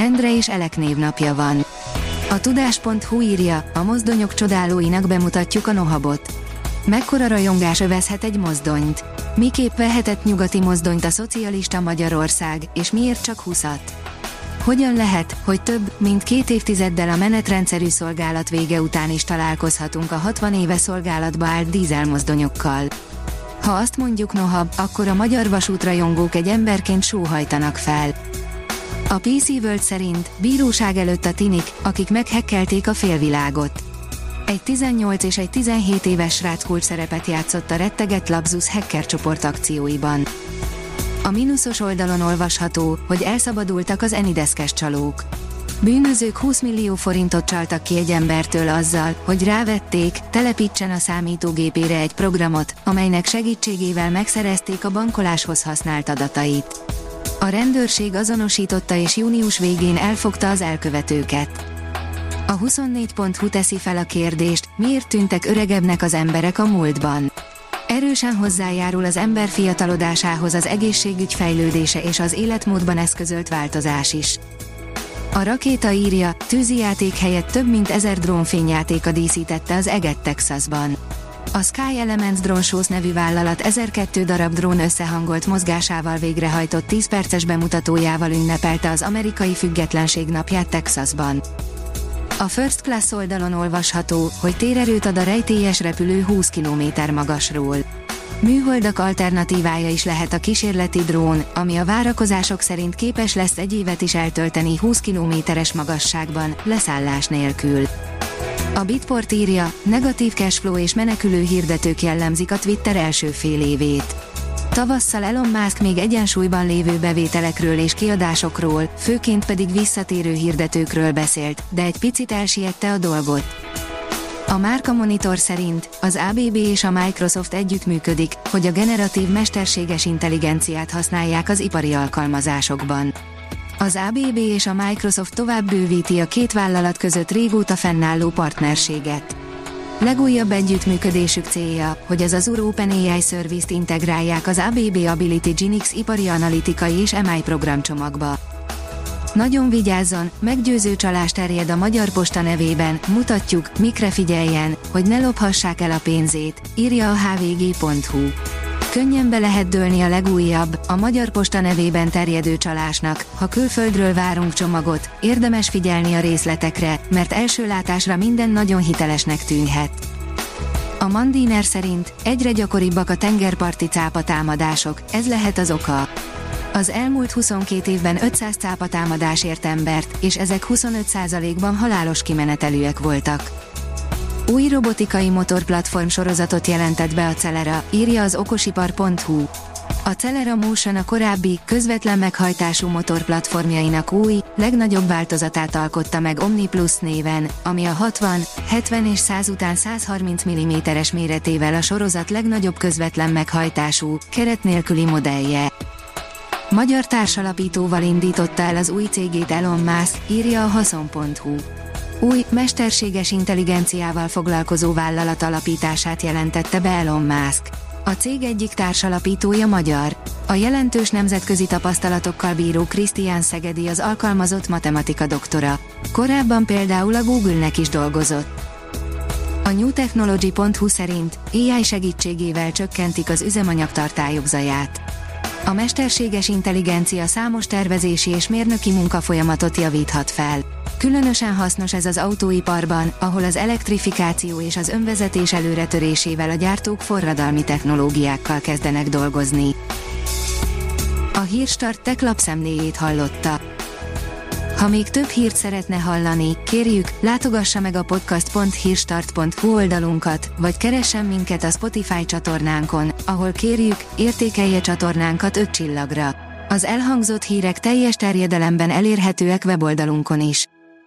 Endre és Elek névnapja van. A tudás.hu írja, a mozdonyok csodálóinak bemutatjuk a Nohabot. Mekkora rajongás övezhet egy mozdonyt? Miképp vehetett nyugati mozdonyt a szocialista Magyarország, és miért csak 20 Hogyan lehet, hogy több, mint két évtizeddel a menetrendszerű szolgálat vége után is találkozhatunk a 60 éve szolgálatba állt dízelmozdonyokkal? Ha azt mondjuk noha, akkor a magyar vasútrajongók egy emberként sóhajtanak fel. A PC World szerint bíróság előtt a tinik, akik meghekkelték a félvilágot. Egy 18 és egy 17 éves srác kult szerepet játszott a retteget Labzus hacker csoport akcióiban. A mínuszos oldalon olvasható, hogy elszabadultak az Enideszkes csalók. Bűnözők 20 millió forintot csaltak ki egy embertől azzal, hogy rávették, telepítsen a számítógépére egy programot, amelynek segítségével megszerezték a bankoláshoz használt adatait. A rendőrség azonosította és június végén elfogta az elkövetőket. A 24.hu teszi fel a kérdést, miért tűntek öregebbnek az emberek a múltban. Erősen hozzájárul az ember fiatalodásához az egészségügy fejlődése és az életmódban eszközölt változás is. A rakéta írja, tűzijáték helyett több mint ezer drónfényjátéka díszítette az Eget Texasban. A Sky Elements Drone Shows nevű vállalat 1002 darab drón összehangolt mozgásával végrehajtott 10 perces bemutatójával ünnepelte az amerikai függetlenség napját Texasban. A First Class oldalon olvasható, hogy térerőt ad a rejtélyes repülő 20 km magasról. Műholdak alternatívája is lehet a kísérleti drón, ami a várakozások szerint képes lesz egy évet is eltölteni 20 kilométeres magasságban, leszállás nélkül. A Bitport írja, negatív cashflow és menekülő hirdetők jellemzik a Twitter első fél évét. Tavasszal Elon Musk még egyensúlyban lévő bevételekről és kiadásokról, főként pedig visszatérő hirdetőkről beszélt, de egy picit elsiette a dolgot. A Márka Monitor szerint az ABB és a Microsoft együttműködik, hogy a generatív mesterséges intelligenciát használják az ipari alkalmazásokban. Az ABB és a Microsoft tovább bővíti a két vállalat között régóta fennálló partnerséget. Legújabb együttműködésük célja, hogy az Azure OpenAI Service-t integrálják az ABB Ability Ginix ipari analitikai és MI programcsomagba. Nagyon vigyázzon, meggyőző csalás terjed a Magyar Posta nevében, mutatjuk, mikre figyeljen, hogy ne lophassák el a pénzét, írja a hvg.hu. Könnyen be lehet dőlni a legújabb, a Magyar Posta nevében terjedő csalásnak, ha külföldről várunk csomagot, érdemes figyelni a részletekre, mert első látásra minden nagyon hitelesnek tűnhet. A Mandiner szerint egyre gyakoribbak a tengerparti cápa támadások, ez lehet az oka. Az elmúlt 22 évben 500 cápa támadás ért embert, és ezek 25%-ban halálos kimenetelőek voltak. Új robotikai motorplatform sorozatot jelentett be a Celera, írja az okosipar.hu. A Celera Motion a korábbi, közvetlen meghajtású motorplatformjainak új, legnagyobb változatát alkotta meg Omni Plus néven, ami a 60, 70 és 100 után 130 mm-es méretével a sorozat legnagyobb közvetlen meghajtású, keret nélküli modellje. Magyar társalapítóval indította el az új cégét Elon Musk, írja a haszon.hu új, mesterséges intelligenciával foglalkozó vállalat alapítását jelentette be Elon Musk. A cég egyik társalapítója magyar. A jelentős nemzetközi tapasztalatokkal bíró Krisztián Szegedi az alkalmazott matematika doktora. Korábban például a Google-nek is dolgozott. A newtechnology.hu szerint AI segítségével csökkentik az üzemanyag tartályok zaját. A mesterséges intelligencia számos tervezési és mérnöki munkafolyamatot javíthat fel. Különösen hasznos ez az autóiparban, ahol az elektrifikáció és az önvezetés előretörésével a gyártók forradalmi technológiákkal kezdenek dolgozni. A Hírstart tech lapszemléjét hallotta. Ha még több hírt szeretne hallani, kérjük, látogassa meg a podcast.hírstart.hu oldalunkat, vagy keressen minket a Spotify csatornánkon, ahol kérjük, értékelje csatornánkat 5 csillagra. Az elhangzott hírek teljes terjedelemben elérhetőek weboldalunkon is.